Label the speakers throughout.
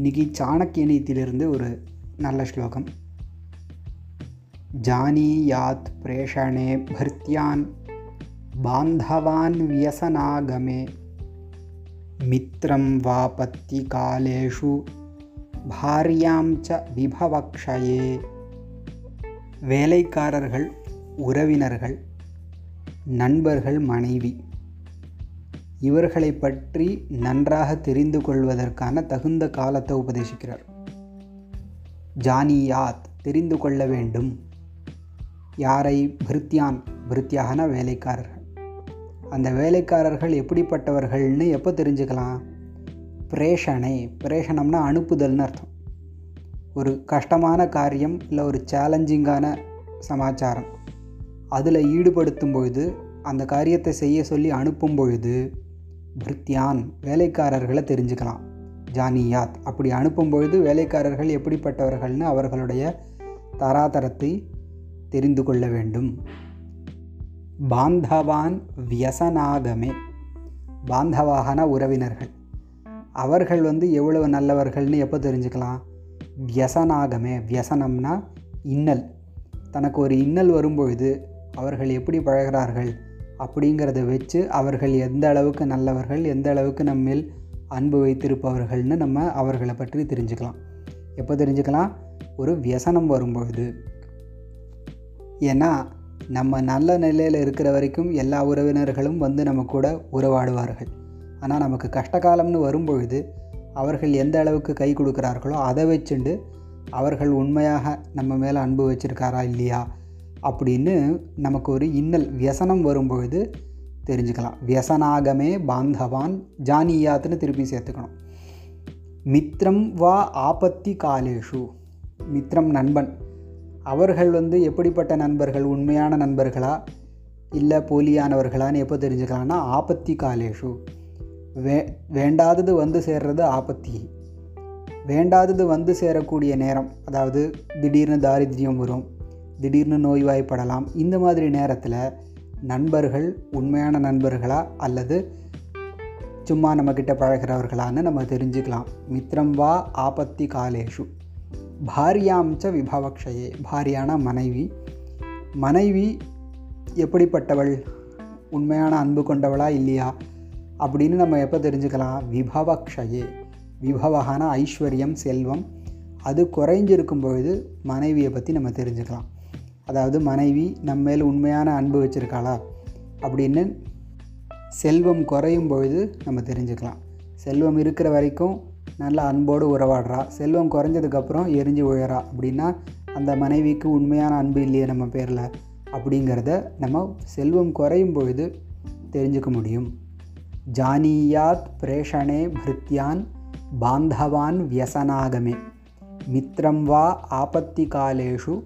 Speaker 1: இன்றைக்கி சாணக்கிய நீத்திலிருந்து ஒரு நல்ல ஸ்லோகம். ஜானீயாத் பிரேஷணே பர்த்தியான் பாந்தவான் வியசனாகமே. மித்திரம் வாபத்தி காலேஷு பாரியாம் ச விபவக்ஷயே. வேலைக்காரர்கள் உறவினர்கள் நண்பர்கள் மனைவி. இவர்களை பற்றி நன்றாக தெரிந்து கொள்வதற்கான தகுந்த காலத்தை உபதேசிக்கிறார். ஜானியாத் தெரிந்து கொள்ள வேண்டும். யாரை? பிருத்தியான் பிருத்தியாகன வேலைக்காரர்கள். அந்த வேலைக்காரர்கள் எப்படிப்பட்டவர்கள்னு எப்போ தெரிஞ்சுக்கலாம்? பிரேஷனை பிரேஷனம்னா அனுப்புதல்னு அர்த்தம். ஒரு கஷ்டமான காரியம் இல்லை ஒரு சேலஞ்சிங்கான சமாச்சாரம். அதில் ஈடுபடுத்தும் பொழுது அந்த காரியத்தை செய்ய சொல்லி அனுப்பும் பொழுது பிருத்தியான் வேலைக்காரர்களை தெரிஞ்சுக்கலாம். ஜானியாத் அப்படி அனுப்பும் பொழுது வேலைக்காரர்கள் எப்படிப்பட்டவர்கள்னு அவர்களுடைய தராதரத்தை தெரிந்து கொள்ள வேண்டும். பாந்தவான் வியசனாகமே. பாந்தவாகன உறவினர்கள். அவர்கள் வந்து எவ்வளவு நல்லவர்கள்னு எப்போ தெரிஞ்சுக்கலாம்? வியசனாகமே. வியசனம்னா இன்னல். தனக்கு ஒரு இன்னல் வரும்பொழுது அவர்கள் எப்படி பழகிறார்கள்? அப்படிங்கிறத வச்சு அவர்கள் எந்த அளவுக்கு நல்லவர்கள் எந்த அளவுக்கு நம்மில் அன்பு வைத்திருப்பவர்கள்னு நம்ம அவர்களை பற்றி தெரிஞ்சுக்கலாம். எப்போ தெரிஞ்சுக்கலாம்? ஒரு வியசனம் வரும்பொழுது. ஏன்னா நம்ம நல்ல நிலையில் இருக்கிற வரைக்கும் எல்லா உறவினர்களும் வந்து நம்ம கூட உறவாடுவார்கள். ஆனால் நமக்கு கஷ்டகாலம்னு வரும்பொழுது அவர்கள் எந்த அளவுக்கு கை கொடுக்குறார்களோ அதை வச்சுண்டு அவர்கள் உண்மையாக நம்ம மேலே அன்பு வச்சுருக்காரா இல்லையா? அப்படின்னு நமக்கு ஒரு இன்னல் வியசனம் வரும்பொழுது தெரிஞ்சுக்கலாம். வியசனாகமே பாந்தவான் ஜானியாத்துன்னு திருப்பி சேர்த்துக்கணும். மித்ரம் வா ஆபத்தி காலேஷு. மித்ரம் நண்பன். அவர்கள் வந்து எப்படிப்பட்ட நண்பர்கள்? உண்மையான நண்பர்களா? இல்லை போலியானவர்களான்னு எப்போ தெரிஞ்சுக்கலாம்னா ஆபத்தி காலேஷு. வே வேண்டாதது வந்து சேர்றது ஆபத்தி. வேண்டாதது வந்து சேரக்கூடிய நேரம் அதாவது திடீர்னு தாரித்யம் வரும். திடீர்னு நோய்வாய்ப்படலாம். இந்த மாதிரி நேரத்தில் நண்பர்கள் உண்மையான நண்பர்களா அல்லது சும்மா நம்மக்கிட்ட பழகிறவர்களான்னு நம்ம தெரிஞ்சுக்கலாம். மித்ரம் வா ஆபத்தி காலேஷு. பாரியாம்ச விபவக்ஷயே பாரியான மனைவி. மனைவி எப்படிப்பட்டவள்? உண்மையான அன்பு கொண்டவளா இல்லையா? அப்படின்னு நம்ம எப்போ தெரிஞ்சுக்கலாம்? விபவக்ஷயே. விபவகான ஐஸ்வர்யம் செல்வம் அது குறைஞ்சிருக்கும் பொழுது மனைவியை பற்றி நம்ம தெரிஞ்சுக்கலாம். அதாவது மனைவி நம்ம மேல் உண்மையான அன்பு வச்சுருக்காளா அப்படின்னு செல்வம் குறையும் பொழுது நம்ம தெரிஞ்சுக்கலாம். செல்வம் இருக்கிற வரைக்கும் நல்ல அன்போடு உறவாடுறா. செல்வம் குறைஞ்சதுக்கப்புறம் எரிஞ்சு உழறா அப்படின்னா அந்த மனைவிக்கு உண்மையான அன்பு இல்லையே நம்ம பேரில் அப்படிங்கிறத நம்ம செல்வம் குறையும் பொழுது தெரிஞ்சுக்க முடியும். ஜானியாத் பிரேஷணே பிருத்தியான் பாந்தவான் வியசனாகமே. மித்ரம் வா ஆபத்தி காலேஷு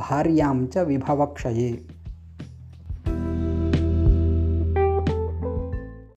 Speaker 1: பாரியாம் ச விபவக்ஷயே